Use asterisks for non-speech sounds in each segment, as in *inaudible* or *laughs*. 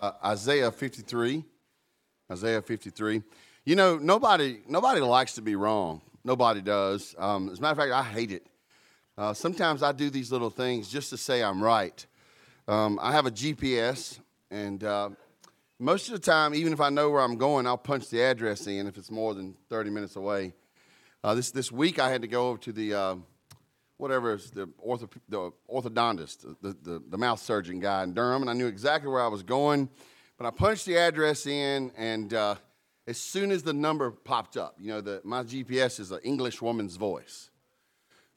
uh, Isaiah 53. Isaiah 53. You know, nobody nobody likes to be wrong. Nobody does. Um, as a matter of fact, I hate it. Uh, sometimes I do these little things just to say I'm right. Um, I have a GPS, and uh, most of the time, even if I know where I'm going, I'll punch the address in if it's more than 30 minutes away. Uh, this this week, I had to go over to the uh, whatever is the, ortho, the orthodontist, the, the, the mouth surgeon guy in Durham, and I knew exactly where I was going. But I punched the address in, and uh, as soon as the number popped up, you know, the, my GPS is an English woman's voice,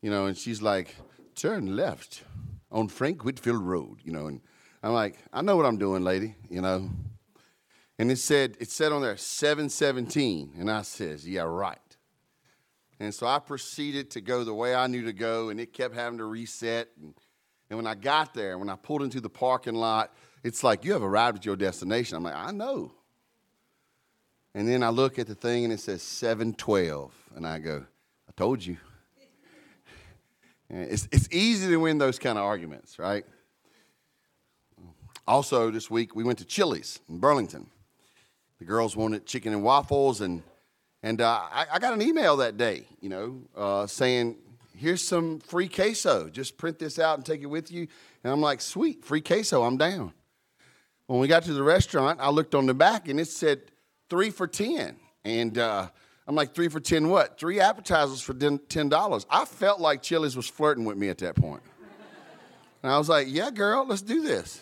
you know, and she's like, turn left on Frank Whitfield Road, you know, and I'm like, I know what I'm doing, lady, you know. And it said, it said on there 717, and I says, yeah, right. And so I proceeded to go the way I knew to go, and it kept having to reset. And, and when I got there, when I pulled into the parking lot, it's like, you have arrived at your destination. I'm like, I know. And then I look at the thing and it says 712. And I go, I told you. It's, it's easy to win those kind of arguments, right? Also, this week we went to Chili's in Burlington. The girls wanted chicken and waffles, and and uh, I, I, got an email that day, you know, uh, saying, here's some free queso. Just print this out and take it with you. And I'm like, sweet, free queso, I'm down. When we got to the restaurant, I looked on the back and it said three for 10. And uh, I'm like, three for 10 what? Three appetizers for $10. I felt like Chili's was flirting with me at that point. And I was like, yeah, girl, let's do this.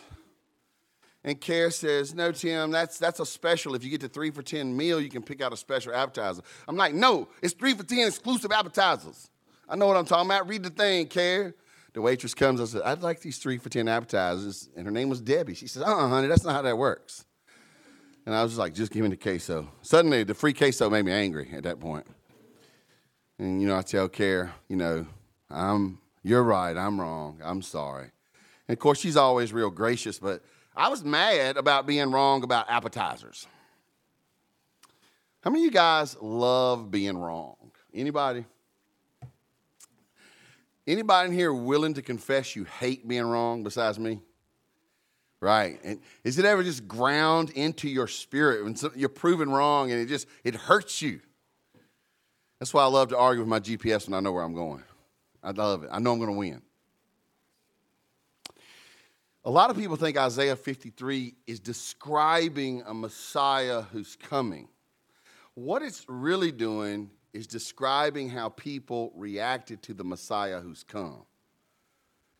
And Care says, No, Tim, that's, that's a special. If you get the three for 10 meal, you can pick out a special appetizer. I'm like, No, it's three for 10 exclusive appetizers. I know what I'm talking about. Read the thing, Care. The waitress comes and says, I'd like these three for 10 appetizers. And her name was Debbie. She says, Uh uh honey, that's not how that works. And I was just like, Just give me the queso. Suddenly, the free queso made me angry at that point. And, you know, I tell Care, you know, I'm, you're right, I'm wrong, I'm sorry. And of course, she's always real gracious, but I was mad about being wrong about appetizers. How many of you guys love being wrong? Anybody? Anybody in here willing to confess you hate being wrong besides me? Right. And is it ever just ground into your spirit when you're proven wrong and it just it hurts you? That's why I love to argue with my GPS when I know where I'm going. I love it. I know I'm going to win. A lot of people think Isaiah 53 is describing a Messiah who's coming. What it's really doing is describing how people reacted to the Messiah who's come.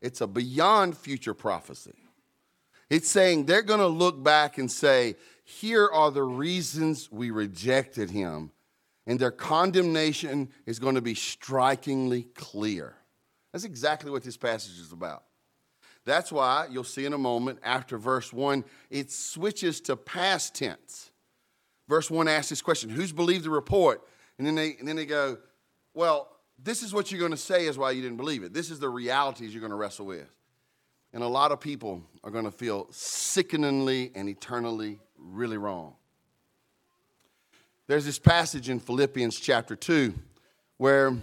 It's a beyond future prophecy. It's saying they're going to look back and say, here are the reasons we rejected him. And their condemnation is going to be strikingly clear. That's exactly what this passage is about. That's why you'll see in a moment after verse 1, it switches to past tense. Verse 1 asks this question Who's believed the report? And then they, and then they go, Well, this is what you're going to say is why you didn't believe it. This is the realities you're going to wrestle with. And a lot of people are going to feel sickeningly and eternally really wrong. There's this passage in Philippians chapter 2 where,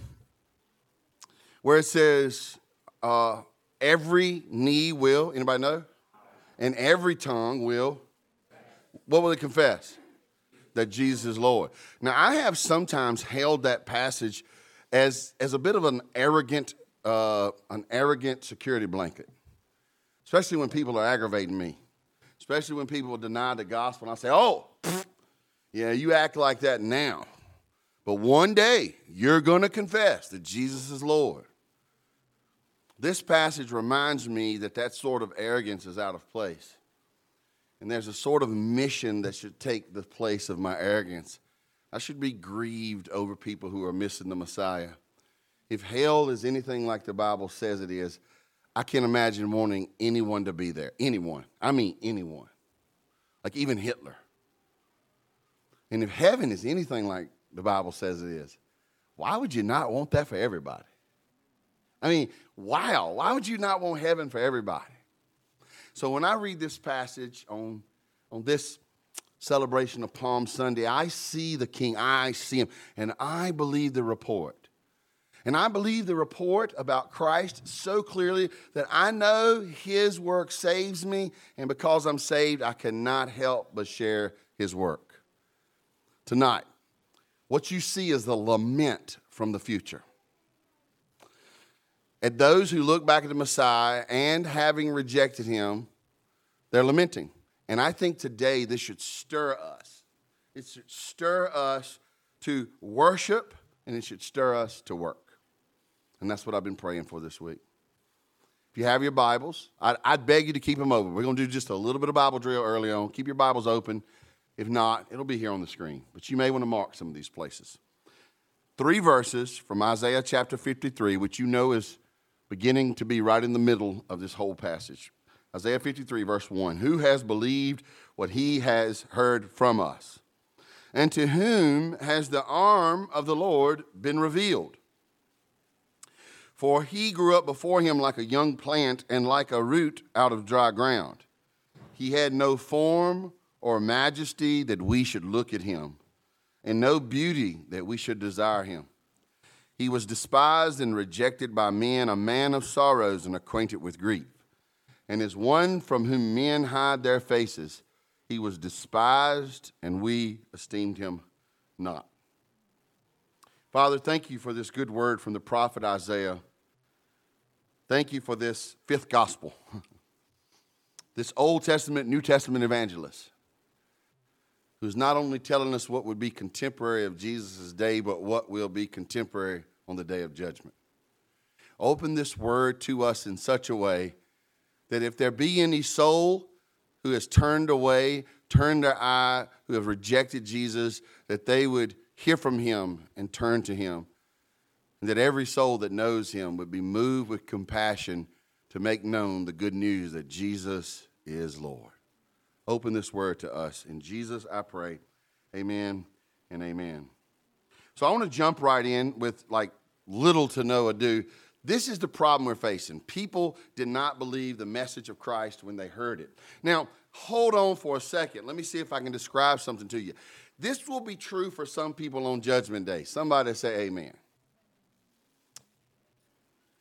where it says, uh, Every knee will, anybody know? And every tongue will, what will it confess? That Jesus is Lord. Now, I have sometimes held that passage as, as a bit of an arrogant, uh, an arrogant security blanket, especially when people are aggravating me, especially when people deny the gospel. And I say, oh, yeah, you act like that now. But one day, you're going to confess that Jesus is Lord. This passage reminds me that that sort of arrogance is out of place. And there's a sort of mission that should take the place of my arrogance. I should be grieved over people who are missing the Messiah. If hell is anything like the Bible says it is, I can't imagine wanting anyone to be there. Anyone. I mean, anyone. Like even Hitler. And if heaven is anything like the Bible says it is, why would you not want that for everybody? I mean, wow, why would you not want heaven for everybody? So when I read this passage on, on this celebration of Palm Sunday, I see the King, I see him, and I believe the report. And I believe the report about Christ so clearly that I know his work saves me, and because I'm saved, I cannot help but share his work. Tonight, what you see is the lament from the future. At those who look back at the Messiah and having rejected him, they're lamenting. And I think today this should stir us. It should stir us to worship and it should stir us to work. And that's what I've been praying for this week. If you have your Bibles, I'd, I'd beg you to keep them open. We're going to do just a little bit of Bible drill early on. Keep your Bibles open. If not, it'll be here on the screen. But you may want to mark some of these places. Three verses from Isaiah chapter 53, which you know is beginning to be right in the middle of this whole passage. Isaiah 53, verse 1 Who has believed what he has heard from us? And to whom has the arm of the Lord been revealed? For he grew up before him like a young plant and like a root out of dry ground. He had no form or majesty that we should look at him, and no beauty that we should desire him. He was despised and rejected by men, a man of sorrows and acquainted with grief. And as one from whom men hide their faces, he was despised, and we esteemed him not. Father, thank you for this good word from the prophet Isaiah. Thank you for this fifth gospel, *laughs* this Old Testament, New Testament evangelist, who's not only telling us what would be contemporary of Jesus' day, but what will be contemporary on the day of judgment. Open this word to us in such a way that if there be any soul who has turned away, turned their eye, who have rejected Jesus, that they would hear from him and turn to him. And that every soul that knows him would be moved with compassion to make known the good news that Jesus is Lord. Open this word to us. In Jesus, I pray. Amen and amen. So I want to jump right in with like little to no ado. This is the problem we're facing. People did not believe the message of Christ when they heard it. Now, hold on for a second. Let me see if I can describe something to you. This will be true for some people on Judgment Day. Somebody say amen.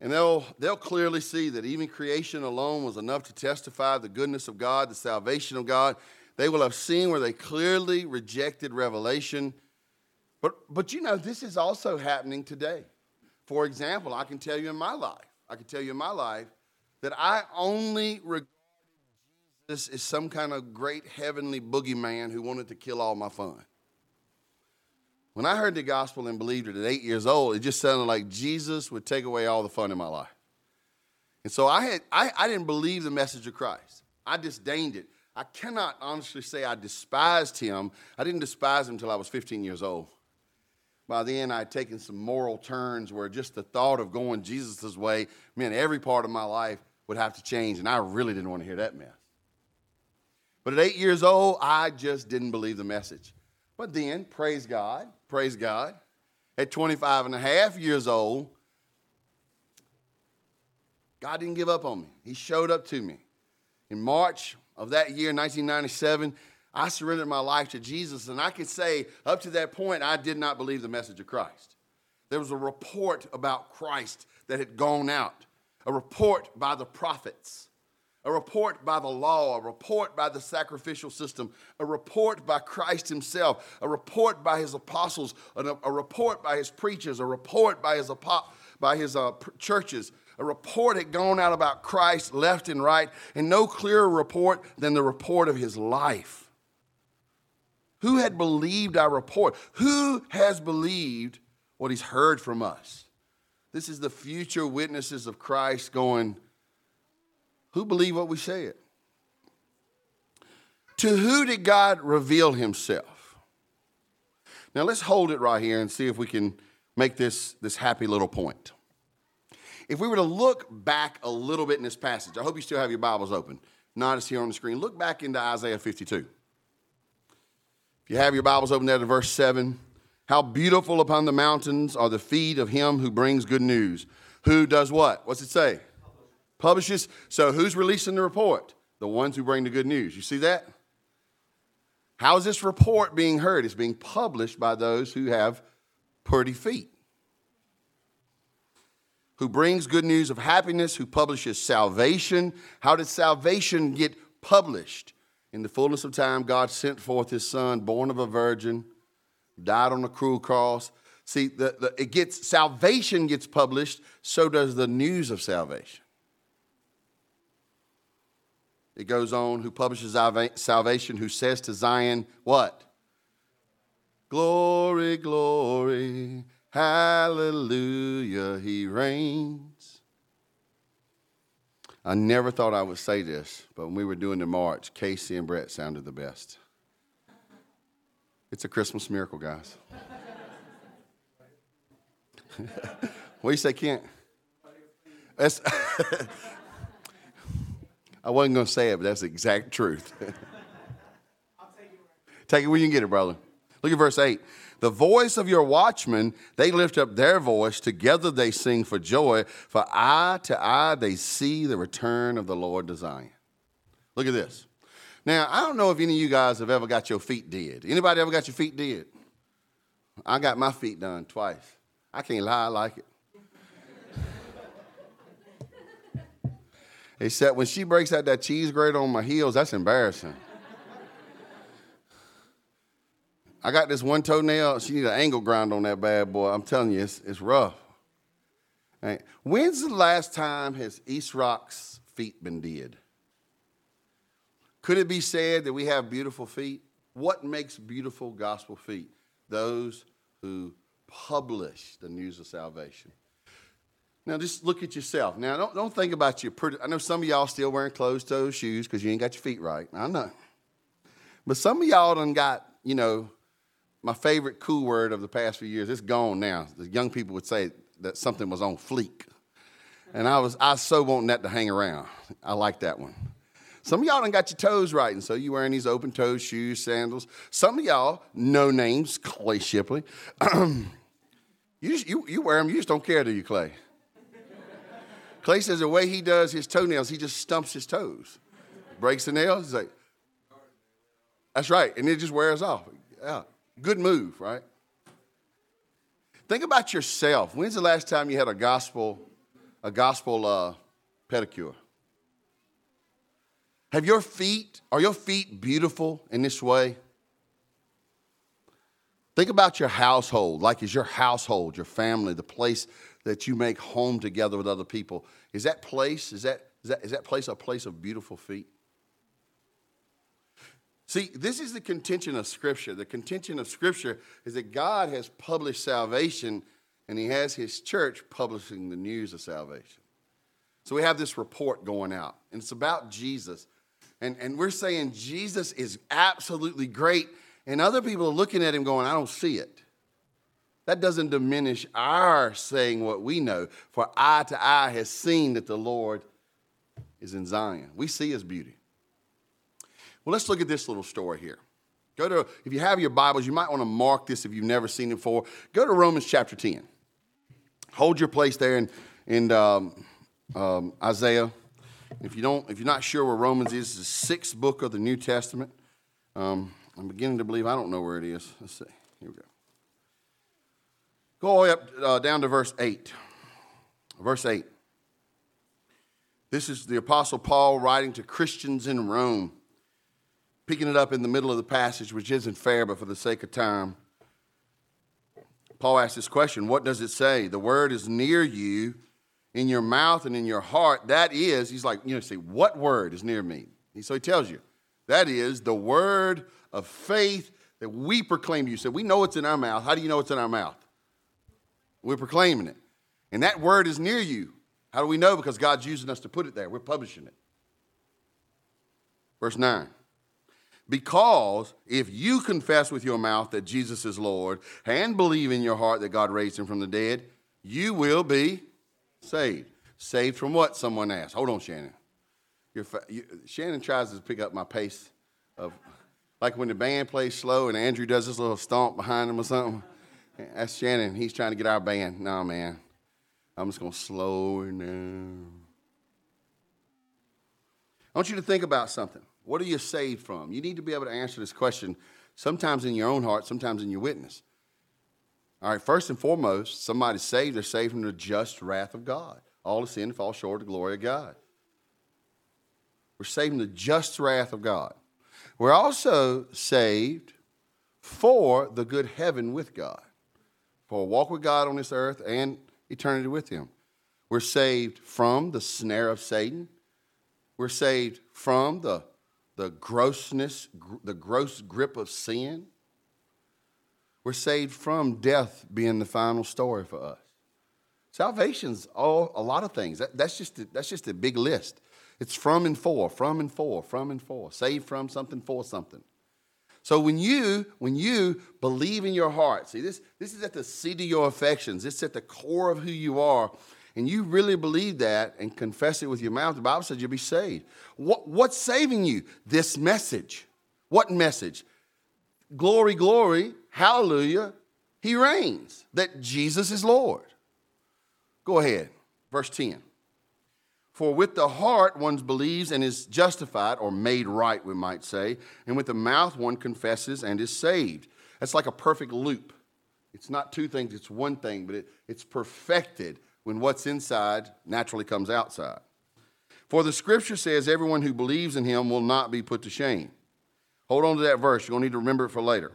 And they'll, they'll clearly see that even creation alone was enough to testify the goodness of God, the salvation of God. They will have seen where they clearly rejected revelation. But, but you know, this is also happening today. For example, I can tell you in my life, I can tell you in my life that I only regarded Jesus as some kind of great heavenly boogeyman who wanted to kill all my fun. When I heard the gospel and believed it at eight years old, it just sounded like Jesus would take away all the fun in my life. And so I, had, I, I didn't believe the message of Christ. I disdained it. I cannot honestly say I despised him. I didn't despise him until I was 15 years old. By then, I had taken some moral turns where just the thought of going Jesus' way meant every part of my life would have to change, and I really didn't want to hear that mess. But at eight years old, I just didn't believe the message. But then, praise God, praise God, at 25 and a half years old, God didn't give up on me. He showed up to me. In March of that year, 1997, I surrendered my life to Jesus, and I could say up to that point, I did not believe the message of Christ. There was a report about Christ that had gone out, a report by the prophets, a report by the law, a report by the sacrificial system, a report by Christ himself, a report by his apostles, a, report by his preachers, a report by his, by his uh, churches. A report had gone out about Christ left and right, and no clearer report than the report of his life. Who had believed our report? Who has believed what he's heard from us? This is the future witnesses of Christ going, Who believe what we said? To who did God reveal himself? Now let's hold it right here and see if we can make this, this happy little point. If we were to look back a little bit in this passage, I hope you still have your Bibles open. Not here on the screen. Look back into Isaiah 52. If you have your Bibles open there to verse 7, how beautiful upon the mountains are the feet of him who brings good news. Who does what? What's it say? Publishes. So who's releasing the report? The ones who bring the good news. You see that? How is this report being heard? It's being published by those who have pretty feet. who brings good news of happiness, who publishes salvation. How did salvation get published? In the fullness of time, God sent forth his son, born of a virgin, died on a cruel cross. See, the, the, it gets salvation gets published, so does the news of salvation. It goes on, who publishes salvation, who says to Zion, what? Glory, glory, hallelujah, he reigns. I never thought I would say this, but when we were doing the march, Casey and Brett sounded the best. It's a Christmas miracle, guys. *laughs* what do you say, Kent? That's *laughs* I wasn't going to say it, but that's the exact truth. *laughs* Take it where you can get it, brother. Look at verse 8. The voice of your watchmen, they lift up their voice. Together they sing for joy. For eye to eye they see the return of the Lord to Zion. Look at this. Now, I don't know if any of you guys have ever got your feet did. Anybody ever got your feet did? I got my feet done twice. I can't lie, I like it. Except when she breaks out that cheese grate on my heels, that's embarrassing. I got this one toenail. She need an angle grind on that bad boy. I'm telling you, it's, it's rough. Right. When's the last time has East Rock's feet been did? Could it be said that we have beautiful feet? What makes beautiful gospel feet? Those who publish the news of salvation. Now, just look at yourself. Now, don't, don't think about your pretty. I know some of y'all still wearing closed toe shoes because you ain't got your feet right. I know. But some of y'all done got, you know, my favorite cool word of the past few years. It's gone now. The young people would say that something was on fleek. And I was, I was so wanting that to hang around. I like that one. Some of y'all done got your toes right, and so you wearing these open toe shoes, sandals. Some of y'all, no names, Clay Shipley. *clears throat* you, you, you wear them, you just don't care, do you, Clay? Clay says the way he does his toenails, he just stumps his toes. Breaks the nails, he's like, that's right, and it just wears off. Yeah, good move, right? Think about yourself. When's the last time you had a gospel, a gospel uh, pedicure? Have your feet, are your feet beautiful in this way? Think about your household. Like, is your household, your family, the place that you make home together with other people. Is that place, is that, is that, is that place a place of beautiful feet? See, this is the contention of Scripture. The contention of Scripture is that God has published salvation and He has His church publishing the news of salvation. So we have this report going out, and it's about Jesus. And, and we're saying Jesus is absolutely great, and other people are looking at Him going, I don't see it. That doesn't diminish our saying what we know, for eye to eye has seen that the Lord is in Zion. We see his beauty. Well, let's look at this little story here. Go to, if you have your Bibles, you might want to mark this if you've never seen it before. Go to Romans chapter 10. Hold your place there in, in um, um, Isaiah. If you don't, if you're not sure where Romans is, it's the sixth book of the New Testament. Um, I'm beginning to believe I don't know where it is. Let's see. Here we go. Go all the way up uh, down to verse 8. Verse 8. This is the Apostle Paul writing to Christians in Rome, picking it up in the middle of the passage, which isn't fair, but for the sake of time. Paul asks this question What does it say? The word is near you, in your mouth and in your heart. That is, he's like, you know, say, What word is near me? So he tells you, that is the word of faith that we proclaim to you. So we know it's in our mouth. How do you know it's in our mouth? We're proclaiming it. And that word is near you. How do we know? Because God's using us to put it there. We're publishing it. Verse 9. Because if you confess with your mouth that Jesus is Lord and believe in your heart that God raised him from the dead, you will be saved. Saved from what? Someone asked. Hold on, Shannon. Fa- you, Shannon tries to pick up my pace of, like when the band plays slow and Andrew does this little stomp behind him or something. That's Shannon. He's trying to get our band. No, man. I'm just going to slow her down. I want you to think about something. What are you saved from? You need to be able to answer this question sometimes in your own heart, sometimes in your witness. All right, first and foremost, somebody's saved, they're saved from the just wrath of God. All the sin falls short of the glory of God. We're saved from the just wrath of God. We're also saved for the good heaven with God, for a walk with God on this earth and eternity with Him. We're saved from the snare of Satan. We're saved from the, the grossness, the gross grip of sin. We're saved from death being the final story for us. Salvation's all a lot of things. That, that's just a, that's just a big list. It's from and for, from and for, from and for. Saved from something for something. So when you when you believe in your heart, see this this is at the seat of your affections. It's at the core of who you are, and you really believe that and confess it with your mouth. The Bible says you'll be saved. What, what's saving you? This message. What message? Glory, glory, hallelujah. He reigns. That Jesus is Lord. Go ahead, verse ten. For with the heart one believes and is justified, or made right, we might say, and with the mouth one confesses and is saved. That's like a perfect loop. It's not two things, it's one thing, but it, it's perfected when what's inside naturally comes outside. For the scripture says, everyone who believes in him will not be put to shame. Hold on to that verse. You're going to need to remember it for later.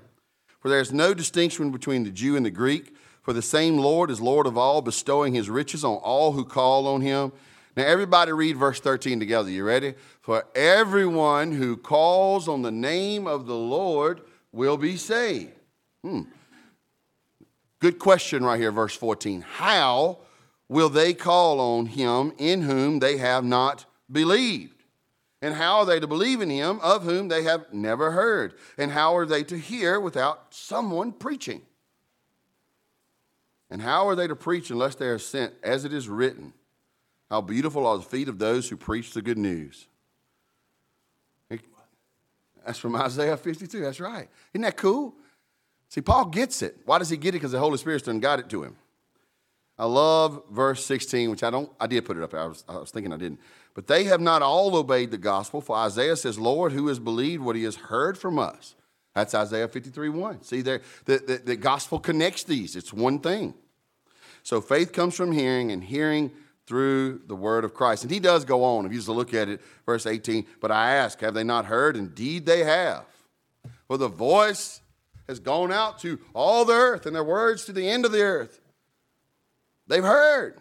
For there is no distinction between the Jew and the Greek, for the same Lord is Lord of all, bestowing his riches on all who call on him. Now, everybody read verse 13 together. You ready? For everyone who calls on the name of the Lord will be saved. Hmm. Good question right here, verse 14. How will they call on him in whom they have not believed? And how are they to believe in him of whom they have never heard? And how are they to hear without someone preaching? And how are they to preach unless they are sent, as it is written? How beautiful are the feet of those who preach the good news. That's from Isaiah 52. That's right. Isn't that cool? See, Paul gets it. Why does he get it? Because the Holy Spirit's done got it to him. I love verse 16, which I don't, I did put it up. I was, I was thinking I didn't. But they have not all obeyed the gospel, for Isaiah says, Lord, who has believed what he has heard from us? That's Isaiah 53 1. See, there, the, the, the gospel connects these, it's one thing. So faith comes from hearing, and hearing through the word of Christ. And he does go on. If you just look at it, verse 18, but I ask, have they not heard? Indeed, they have. For the voice has gone out to all the earth, and their words to the end of the earth. They've heard.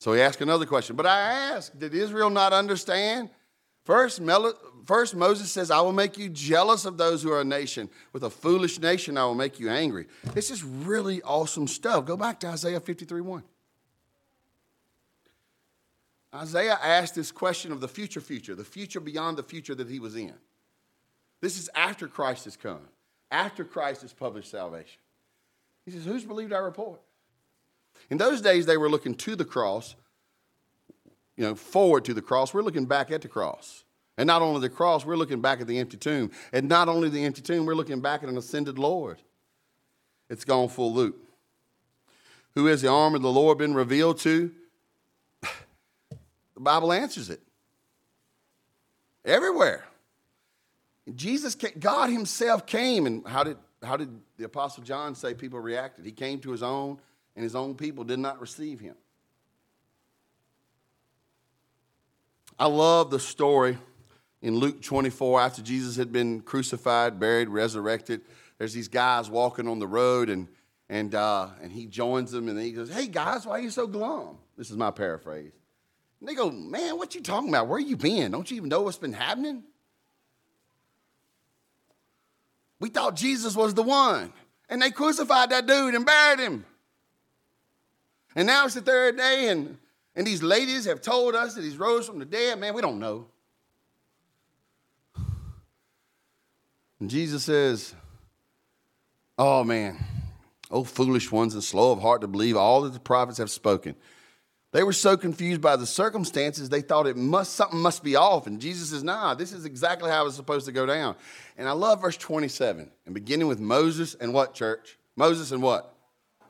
So he asked another question. But I ask, did Israel not understand? First, first, Moses says, I will make you jealous of those who are a nation. With a foolish nation, I will make you angry. This is really awesome stuff. Go back to Isaiah 53 1. Isaiah asked this question of the future future, the future beyond the future that he was in. This is after Christ has come, after Christ has published salvation. He says, Who's believed our report? In those days, they were looking to the cross, you know, forward to the cross. We're looking back at the cross. And not only the cross, we're looking back at the empty tomb. And not only the empty tomb, we're looking back at an ascended Lord. It's gone full loop. Who has the arm of the Lord been revealed to? The Bible answers it. Everywhere. Jesus, came, God Himself came, and how did, how did the Apostle John say people reacted? He came to His own, and His own people did not receive Him. I love the story in Luke 24 after Jesus had been crucified, buried, resurrected. There's these guys walking on the road, and, and, uh, and he joins them, and he goes, Hey, guys, why are you so glum? This is my paraphrase. And they go, Man, what you talking about? Where you been? Don't you even know what's been happening? We thought Jesus was the one. And they crucified that dude and buried him. And now it's the third day, and, and these ladies have told us that he's rose from the dead. Man, we don't know. And Jesus says, Oh man, oh foolish ones and slow of heart to believe all that the prophets have spoken. They were so confused by the circumstances, they thought it must something must be off. And Jesus says, nah, this is exactly how it's supposed to go down. And I love verse 27. And beginning with Moses and what, church? Moses and what?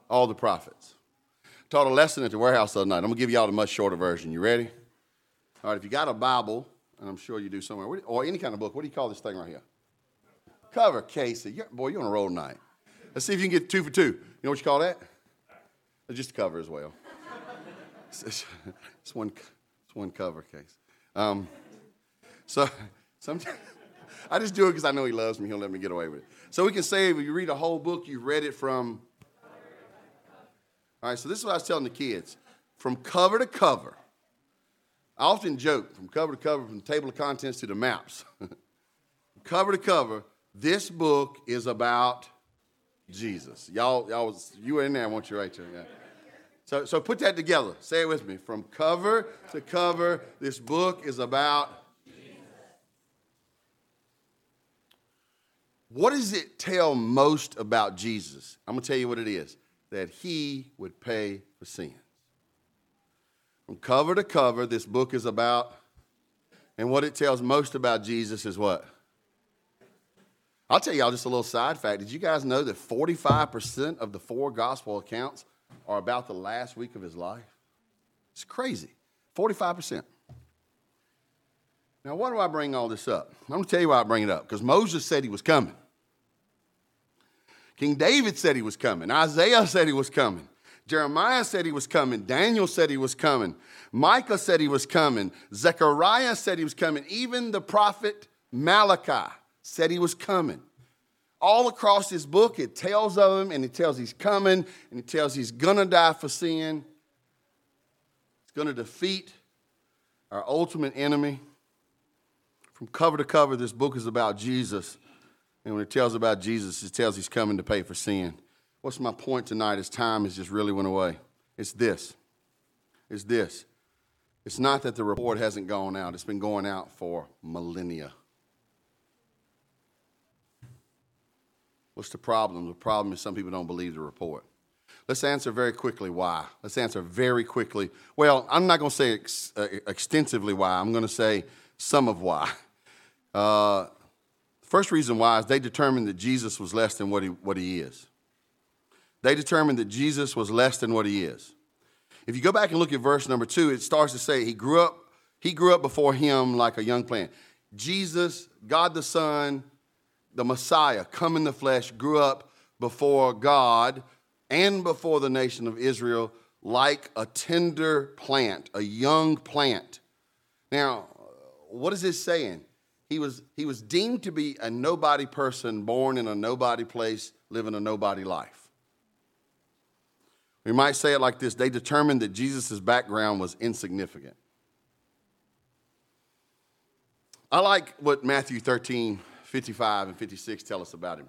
All the prophets. Taught a lesson at the warehouse the other night. I'm gonna give y'all a much shorter version. You ready? All right, if you got a Bible, and I'm sure you do somewhere, or any kind of book, what do you call this thing right here? Cover, Casey. You're, boy, you're on a roll tonight. Let's see if you can get two for two. You know what you call that? Just a cover as well. It's, one, it's one cover case. Um, so sometimes I just do it because I know he loves me. He'll let me get away with it. So we can say if you read a whole book, you read it from. All right, so this is what I was telling the kids from cover to cover. I often joke from cover to cover, from the table of contents to the maps. *laughs* cover to cover, this book is about Jesus. Y'all, y'all was, you were in there, I want you right there. Yeah. So, so put that together. Say it with me. From cover to cover, this book is about What does it tell most about Jesus? I'm going to tell you what it is that he would pay for sins. From cover to cover, this book is about, and what it tells most about Jesus is what? I'll tell y'all just a little side fact. Did you guys know that 45% of the four gospel accounts are about the last week of his life? It's crazy. 45%. Now, why do I bring all this up? I'm going to tell you why I bring it up. Because Moses said he was coming. King David said he was coming. Isaiah said he was coming. Jeremiah said he was coming. Daniel said he was coming. Micah said he was coming. Zechariah said he was coming. Even the prophet Malachi said he was coming. All across this book, it tells of him and it tells he's coming and it tells he's going to die for sin. He's going to defeat our ultimate enemy. From cover to cover, this book is about Jesus. And when it tells about Jesus, it tells he's coming to pay for sin. What's my point tonight? As time has just really went away. It's this. It's this. It's not that the report hasn't gone out, it's been going out for millennia. What's the problem? The problem is some people don't believe the report. Let's answer very quickly why. Let's answer very quickly. Well, I'm not going to say ex- uh, extensively why. I'm going to say some of why. Uh, First reason why is they determined that Jesus was less than what he, what he is. They determined that Jesus was less than what he is. If you go back and look at verse number two, it starts to say he grew up, he grew up before him like a young plant. Jesus, God the Son, the Messiah, come in the flesh, grew up before God and before the nation of Israel like a tender plant, a young plant. Now, what is this saying? He was, he was deemed to be a nobody person born in a nobody place, living a nobody life. We might say it like this they determined that Jesus' background was insignificant. I like what Matthew 13, 55 and 56 tell us about him.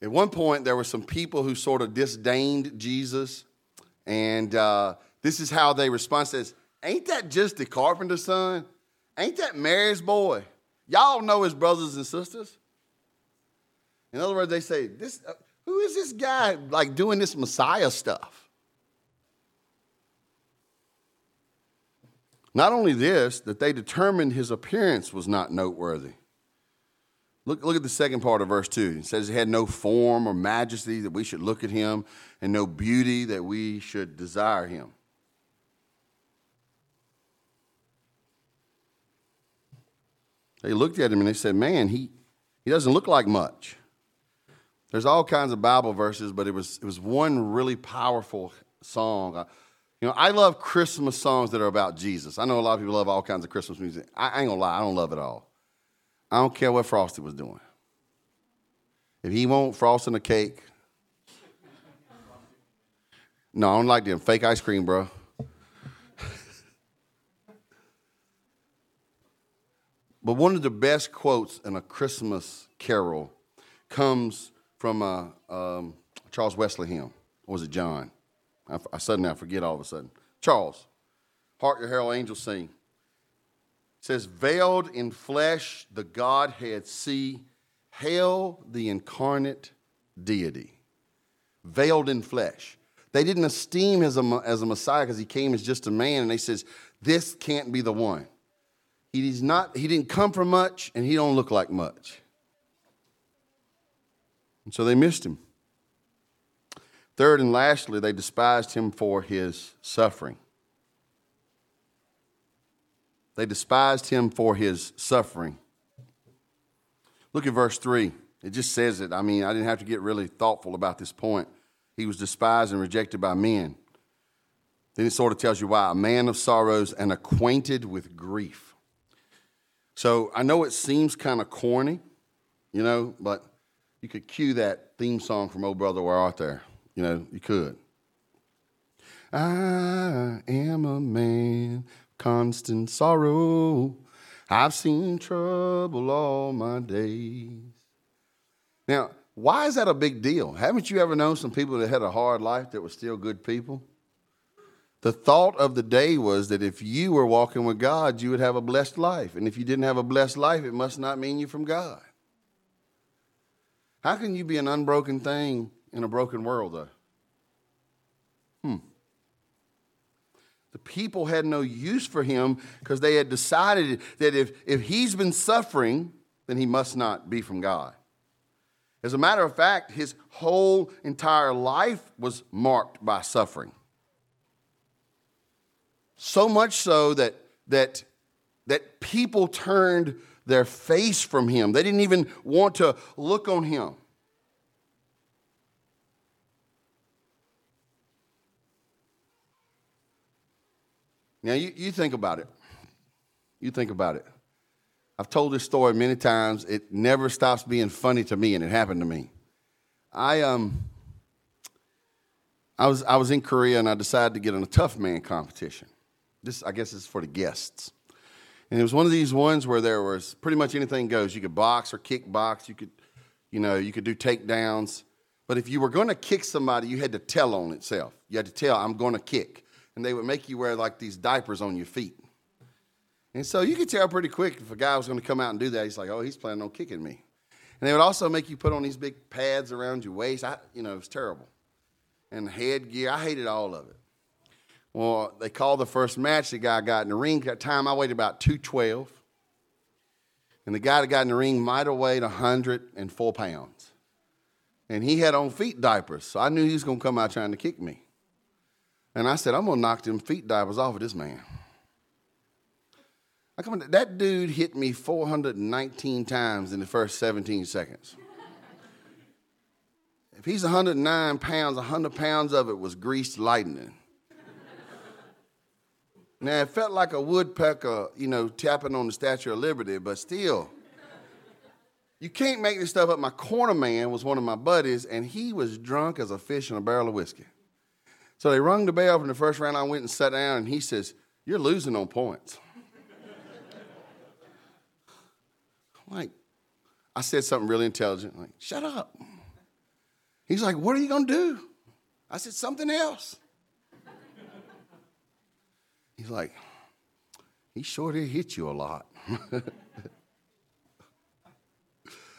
At one point, there were some people who sort of disdained Jesus, and uh, this is how they respond. Says, "Ain't that just the carpenter's son?" Ain't that Mary's boy? Y'all know his brothers and sisters. In other words, they say, this, uh, who is this guy like doing this Messiah stuff? Not only this, that they determined his appearance was not noteworthy. Look, look at the second part of verse 2. It says he had no form or majesty that we should look at him, and no beauty that we should desire him. They looked at him and they said, Man, he, he doesn't look like much. There's all kinds of Bible verses, but it was, it was one really powerful song. You know, I love Christmas songs that are about Jesus. I know a lot of people love all kinds of Christmas music. I ain't gonna lie, I don't love it all. I don't care what Frosty was doing. If he won't frost frosting a cake, no, I don't like them fake ice cream, bro. *laughs* But one of the best quotes in a Christmas carol comes from uh, um, Charles Wesley hymn. Or was it John? I, suddenly I forget all of a sudden. Charles, Hark your herald angels sing. It says, Veiled in flesh, the Godhead see. Hail the incarnate deity. Veiled in flesh. They didn't esteem him as a, as a Messiah because he came as just a man, and they says, This can't be the one. He's not, he didn't come from much and he don't look like much. And so they missed him. Third and lastly, they despised him for his suffering. They despised him for his suffering. Look at verse 3. It just says it. I mean, I didn't have to get really thoughtful about this point. He was despised and rejected by men. Then it sort of tells you why a man of sorrows and acquainted with grief. So I know it seems kind of corny, you know, but you could cue that theme song from Oh Brother Where Art There. You know, you could. I am a man, constant sorrow. I've seen trouble all my days. Now, why is that a big deal? Haven't you ever known some people that had a hard life that were still good people? The thought of the day was that if you were walking with God, you would have a blessed life. And if you didn't have a blessed life, it must not mean you from God. How can you be an unbroken thing in a broken world, though? Hmm. The people had no use for him because they had decided that if, if he's been suffering, then he must not be from God. As a matter of fact, his whole entire life was marked by suffering. So much so that, that, that people turned their face from him. They didn't even want to look on him. Now, you, you think about it. You think about it. I've told this story many times. It never stops being funny to me, and it happened to me. I, um, I, was, I was in Korea, and I decided to get in a tough man competition. This, I guess, is for the guests. And it was one of these ones where there was pretty much anything goes. You could box or kickbox. You could, you know, you could do takedowns. But if you were going to kick somebody, you had to tell on itself. You had to tell, I'm going to kick and they would make you wear like these diapers on your feet. And so you could tell pretty quick if a guy was going to come out and do that. He's like, oh, he's planning on kicking me. And they would also make you put on these big pads around your waist. I, you know, it was terrible. And headgear, I hated all of it. Well, they called the first match. The guy got in the ring. At that time, I weighed about 212. And the guy that got in the ring might have weighed 104 pounds. And he had on feet diapers, so I knew he was going to come out trying to kick me. And I said, I'm gonna knock them feet divers off of this man. I come that dude hit me 419 times in the first 17 seconds. if he's 109 pounds, 100 pounds of it was greased lightning. now it felt like a woodpecker, you know, tapping on the Statue of Liberty, but still. You can't make this stuff up. My corner man was one of my buddies, and he was drunk as a fish in a barrel of whiskey. So they rung the bell from the first round. I went and sat down, and he says, You're losing on points. like, I said something really intelligent, like, Shut up. He's like, What are you going to do? I said, Something else. He's like, He sure did hit you a lot. *laughs*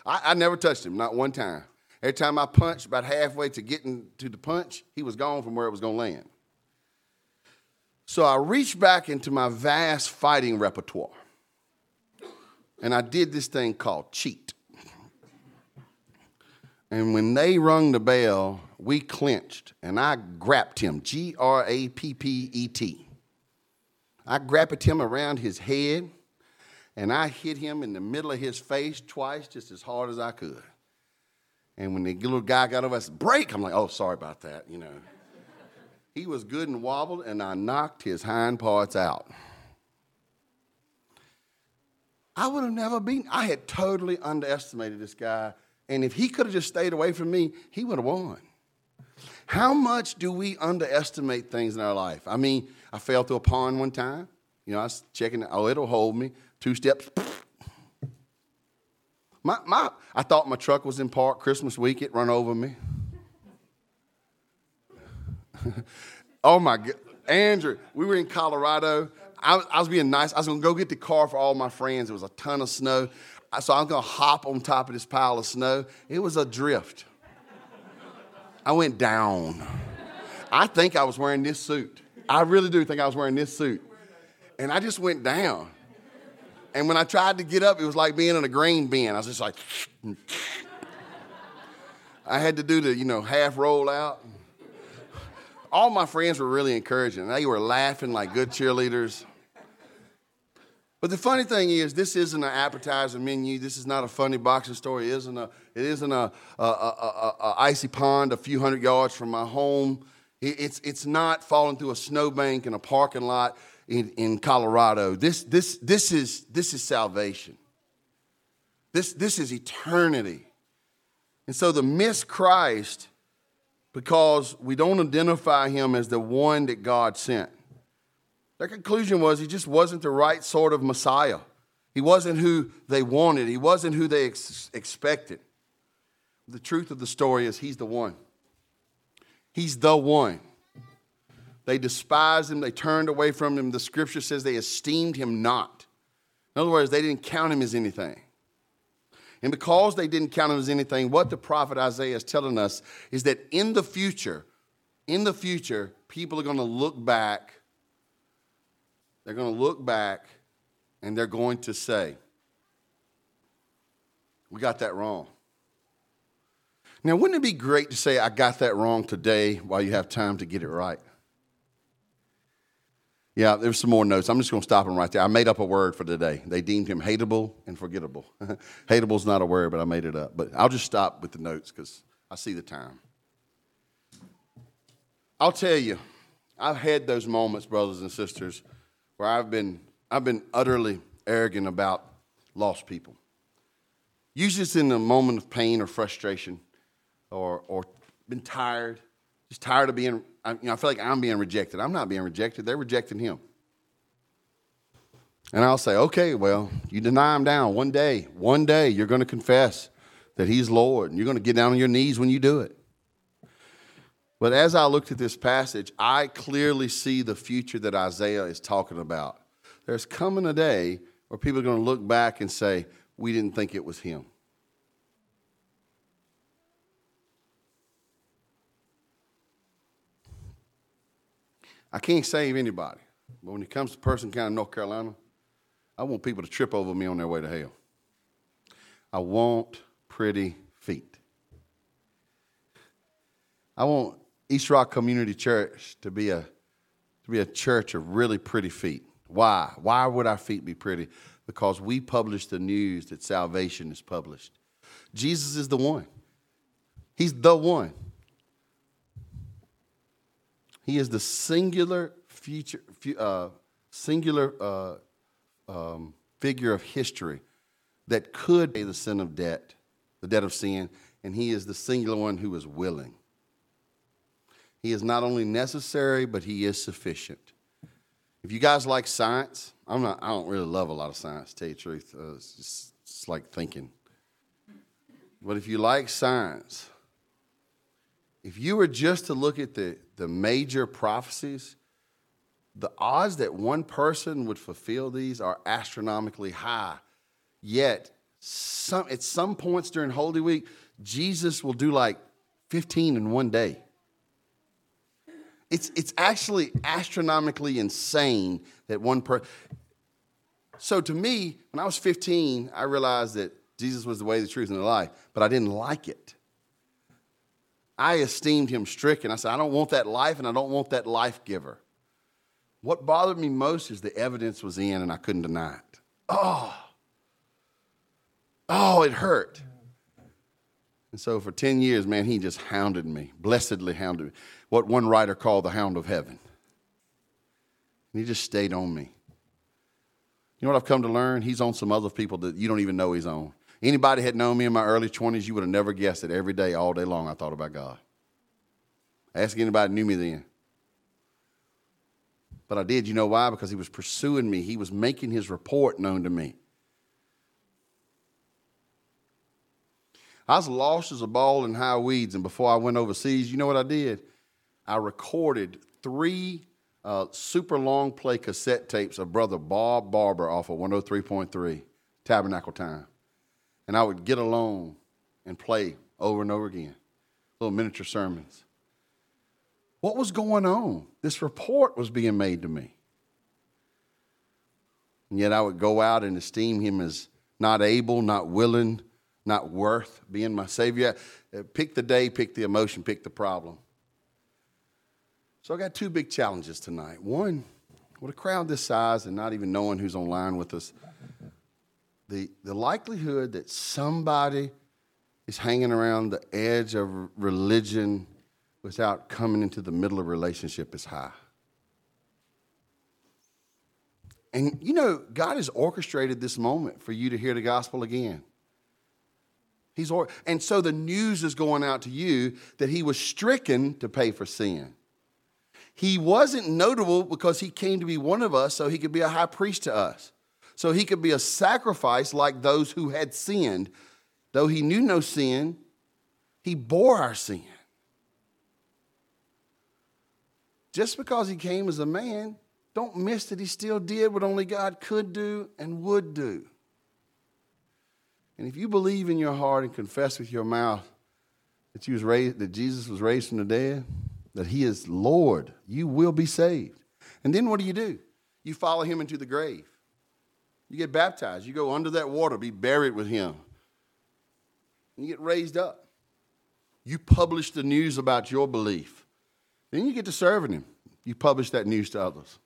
I, I never touched him, not one time. Every time I punched, about halfway to getting to the punch, he was gone from where it was going to land. So I reached back into my vast fighting repertoire. And I did this thing called cheat. And when they rung the bell, we clinched and I grabbed him G R A P P E T. I grabbed him around his head and I hit him in the middle of his face twice, just as hard as I could. And when the little guy got over, I said, break. I'm like, oh, sorry about that, you know. he was good and wobbled, and I knocked his hind parts out. I would have never been, I had totally underestimated this guy. And if he could have just stayed away from me, he would have won. How much do we underestimate things in our life? I mean, I fell through a pond one time. You know, I was checking, oh, it'll hold me. Two steps, my, my, I thought my truck was in park Christmas week. It run over me. *laughs* oh my God. Andrew, we were in Colorado. I, I was being nice. I was going to go get the car for all my friends. It was a ton of snow. So I'm going to hop on top of this pile of snow. It was a drift. I went down. I think I was wearing this suit. I really do think I was wearing this suit. And I just went down. And when I tried to get up, it was like being in a grain bin. I was just like, I had to do the, you know, half roll out. All my friends were really encouraging. They were laughing like good cheerleaders. But the funny thing is, this isn't an appetizer menu. This is not a funny boxing story. It isn't a, it isn't a, a, a, a icy pond a few hundred yards from my home. It's, it's not falling through a snowbank in a parking lot in, in Colorado. This, this, this, is, this is salvation. This, this is eternity. And so the miss Christ because we don't identify him as the one that God sent. Their conclusion was he just wasn't the right sort of Messiah. He wasn't who they wanted, he wasn't who they ex- expected. The truth of the story is he's the one. He's the one. They despised him, they turned away from him. The scripture says they esteemed him not. In other words, they didn't count him as anything. And because they didn't count him as anything, what the prophet Isaiah is telling us is that in the future, in the future, people are going to look back. They're going to look back and they're going to say, We got that wrong. Now, wouldn't it be great to say, I got that wrong today while you have time to get it right? Yeah, there's some more notes. I'm just going to stop them right there. I made up a word for today. They deemed him hateable and forgettable. *laughs* hateable is not a word, but I made it up. But I'll just stop with the notes because I see the time. I'll tell you, I've had those moments, brothers and sisters, where I've been, I've been utterly arrogant about lost people. Usually it's in a moment of pain or frustration or, or been tired, just tired of being I, you know, I feel like I'm being rejected. I'm not being rejected, they're rejecting him. And I'll say, okay, well, you deny him down. One day, one day, you're going to confess that he's Lord, and you're going to get down on your knees when you do it. But as I looked at this passage, I clearly see the future that Isaiah is talking about. There's coming a day where people are going to look back and say, we didn't think it was him. I can't save anybody. But when it comes to Person County, North Carolina, I want people to trip over me on their way to hell. I want pretty feet. I want East Rock Community Church to be a to be a church of really pretty feet. Why? Why would our feet be pretty? Because we publish the news that salvation is published. Jesus is the one. He's the one. He is the singular future, uh, singular uh, um, figure of history that could pay the sin of debt, the debt of sin, and he is the singular one who is willing. He is not only necessary, but he is sufficient. If you guys like science, I'm not. I don't really love a lot of science. To tell you the truth, uh, it's just it's like thinking. But if you like science, if you were just to look at the, the major prophecies, the odds that one person would fulfill these are astronomically high. Yet, some, at some points during Holy Week, Jesus will do like 15 in one day. It's, it's actually astronomically insane that one person. So, to me, when I was 15, I realized that Jesus was the way, the truth, and the life, but I didn't like it. I esteemed him stricken. I said, I don't want that life and I don't want that life giver. What bothered me most is the evidence was in and I couldn't deny it. Oh, oh, it hurt. And so for 10 years, man, he just hounded me, blessedly hounded me. What one writer called the hound of heaven. And he just stayed on me. You know what I've come to learn? He's on some other people that you don't even know he's on. Anybody had known me in my early 20s, you would have never guessed it. Every day, all day long, I thought about God. Ask anybody knew me then. But I did. You know why? Because he was pursuing me, he was making his report known to me. I was lost as a ball in high weeds, and before I went overseas, you know what I did? I recorded three uh, super long play cassette tapes of Brother Bob Barber off of 103.3 Tabernacle Time and I would get alone and play over and over again, little miniature sermons. What was going on? This report was being made to me. And yet I would go out and esteem him as not able, not willing, not worth being my Savior. Uh, pick the day, pick the emotion, pick the problem. So I got two big challenges tonight. One, with a crowd this size and not even knowing who's online with us, the, the likelihood that somebody is hanging around the edge of religion without coming into the middle of relationship is high. And you know, God has orchestrated this moment for you to hear the gospel again. He's or- and so the news is going out to you that he was stricken to pay for sin. He wasn't notable because he came to be one of us so he could be a high priest to us. So he could be a sacrifice like those who had sinned. Though he knew no sin, he bore our sin. Just because he came as a man, don't miss that he still did what only God could do and would do. And if you believe in your heart and confess with your mouth that, you was raised, that Jesus was raised from the dead, that he is Lord, you will be saved. And then what do you do? You follow him into the grave. You get baptized. You go under that water, be buried with him. You get raised up. You publish the news about your belief. Then you get to serving him. You publish that news to others.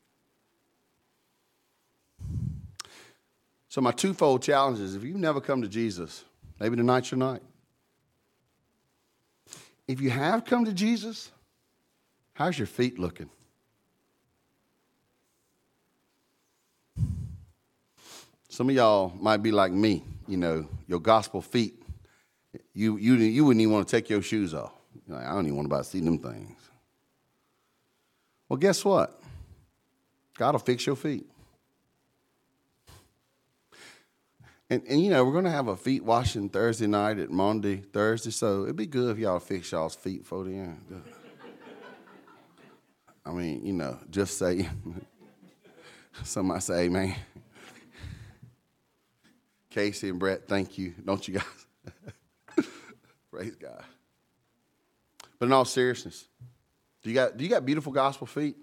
So, my twofold challenge is if you've never come to Jesus, maybe tonight's your night. If you have come to Jesus, how's your feet looking? Some of y'all might be like me, you know, your gospel feet. You, you, you wouldn't even want to take your shoes off. Like, I don't even want to see them things. Well, guess what? God will fix your feet. And, and you know, we're going to have a feet washing Thursday night at Maundy, Thursday, so it'd be good if y'all fix y'all's feet for the end. I mean, you know, just say, *laughs* somebody say, amen. Casey and Brett, thank you. Don't you guys? *laughs* Praise God. But in all seriousness, do you got, do you got beautiful gospel feet?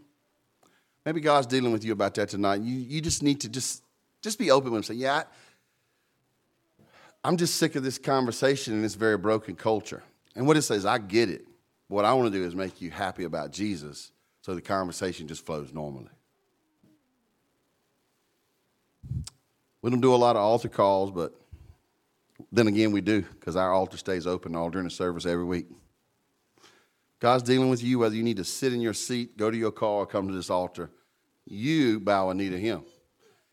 Maybe God's dealing with you about that tonight. You, you just need to just, just be open with him. Say, yeah, I, I'm just sick of this conversation in this very broken culture. And what it says, I get it. What I want to do is make you happy about Jesus so the conversation just flows normally. We don't do a lot of altar calls, but then again, we do because our altar stays open all during the service every week. God's dealing with you whether you need to sit in your seat, go to your car, or come to this altar. You bow a knee to Him.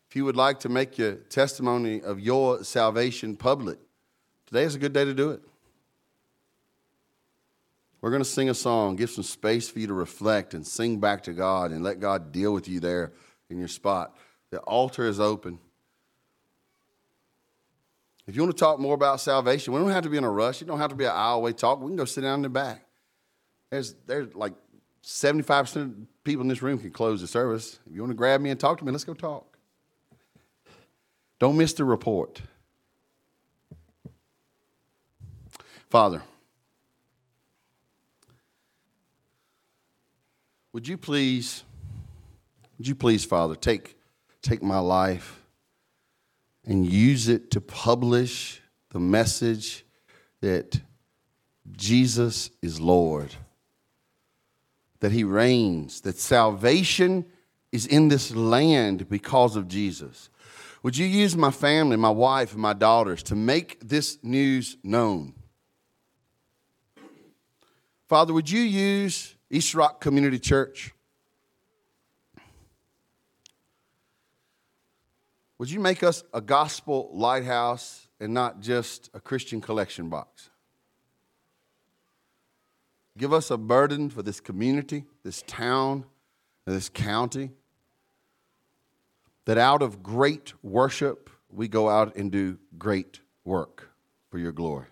If you would like to make your testimony of your salvation public, today is a good day to do it. We're going to sing a song, give some space for you to reflect and sing back to God and let God deal with you there in your spot. The altar is open. If you want to talk more about salvation, we don't have to be in a rush. You don't have to be an hour away talk. We can go sit down in the back. There's, there's like 75% of people in this room can close the service. If you want to grab me and talk to me, let's go talk. Don't miss the report. Father, would you please, would you please, Father, take, take my life and use it to publish the message that Jesus is Lord, that He reigns, that salvation is in this land because of Jesus. Would you use my family, my wife, and my daughters to make this news known? Father, would you use East Rock Community Church? Would you make us a gospel lighthouse and not just a Christian collection box? Give us a burden for this community, this town, this county that out of great worship, we go out and do great work for your glory.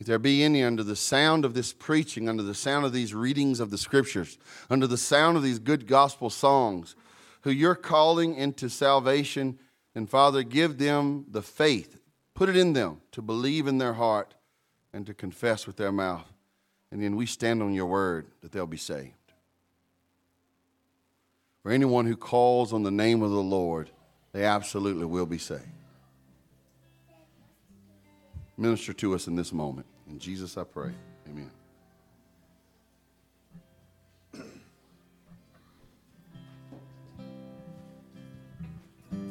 If there be any under the sound of this preaching, under the sound of these readings of the scriptures, under the sound of these good gospel songs, who you're calling into salvation, and Father, give them the faith, put it in them to believe in their heart and to confess with their mouth. And then we stand on your word that they'll be saved. For anyone who calls on the name of the Lord, they absolutely will be saved. Minister to us in this moment. In Jesus I pray. Amen.